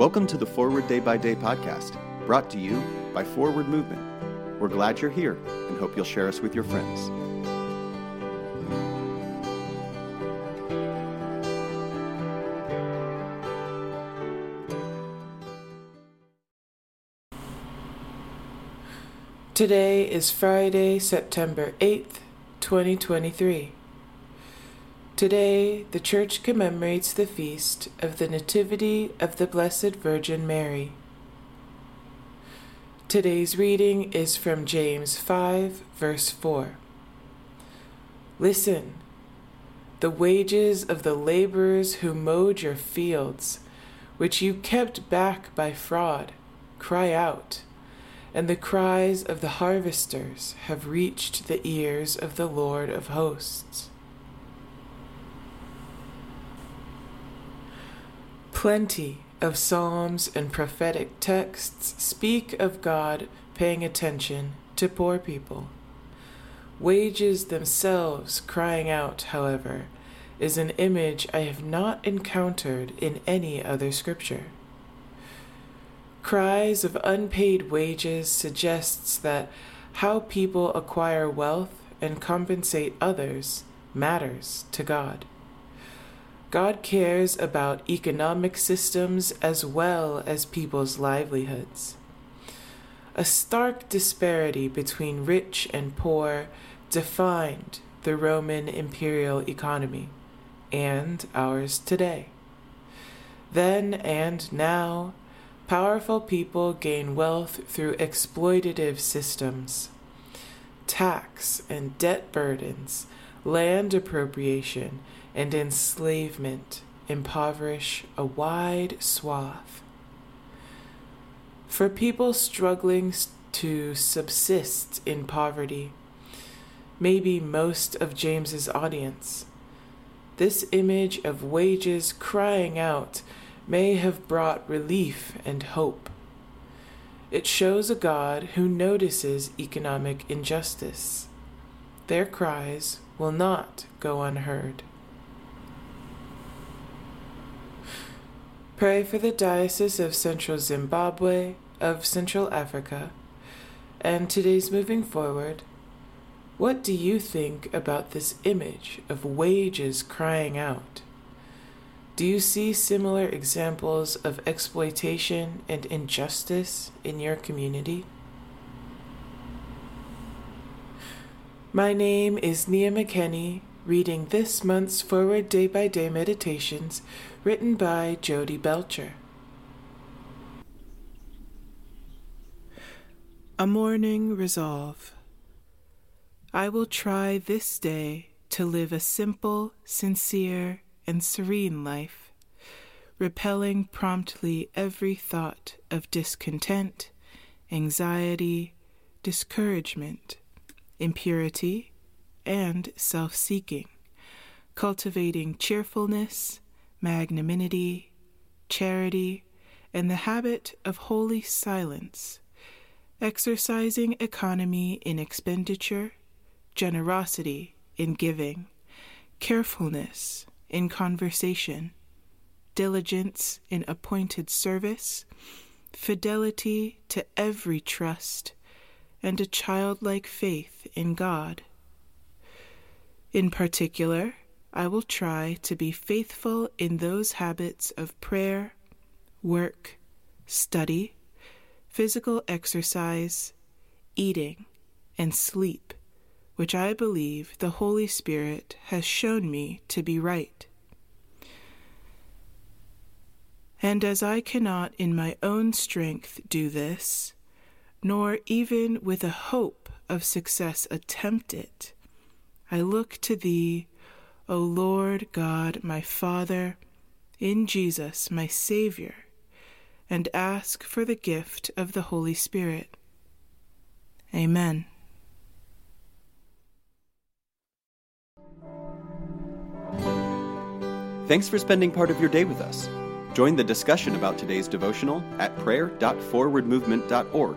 Welcome to the Forward Day by Day podcast, brought to you by Forward Movement. We're glad you're here and hope you'll share us with your friends. Today is Friday, September 8th, 2023. Today, the Church commemorates the feast of the Nativity of the Blessed Virgin Mary. Today's reading is from James 5, verse 4. Listen, the wages of the laborers who mowed your fields, which you kept back by fraud, cry out and the cries of the harvesters have reached the ears of the Lord of hosts. Plenty of psalms and prophetic texts speak of God paying attention to poor people. Wages themselves crying out, however, is an image I have not encountered in any other scripture. Cries of unpaid wages suggests that how people acquire wealth and compensate others matters to God. God cares about economic systems as well as people's livelihoods. A stark disparity between rich and poor defined the Roman imperial economy and ours today. Then and now, powerful people gain wealth through exploitative systems. Tax and debt burdens, land appropriation, and enslavement impoverish a wide swath. For people struggling to subsist in poverty, maybe most of James's audience, this image of wages crying out may have brought relief and hope. It shows a God who notices economic injustice. Their cries will not go unheard. Pray for the Diocese of Central Zimbabwe, of Central Africa, and today's moving forward. What do you think about this image of wages crying out? Do you see similar examples of exploitation and injustice in your community? My name is Nia McKenney, reading this month's Forward Day by Day Meditations written by Jodi Belcher. A Morning Resolve I will try this day to live a simple, sincere, and serene life, repelling promptly every thought of discontent, anxiety, discouragement, impurity, and self seeking, cultivating cheerfulness magnanimity, charity, and the habit of holy silence, exercising economy in expenditure, generosity in giving, carefulness in conversation, diligence in appointed service, fidelity to every trust, and a childlike faith in God. In particular, I will try to be faithful in those habits of prayer, work, study, physical exercise, eating, and sleep, which I believe the Holy Spirit has shown me to be right. And as I cannot in my own strength do this, nor even with a hope of success attempt it, I look to Thee O Lord God, my Father, in Jesus, my Savior, and ask for the gift of the Holy Spirit. Amen. Thanks for spending part of your day with us. Join the discussion about today's devotional at prayer.forwardmovement.org,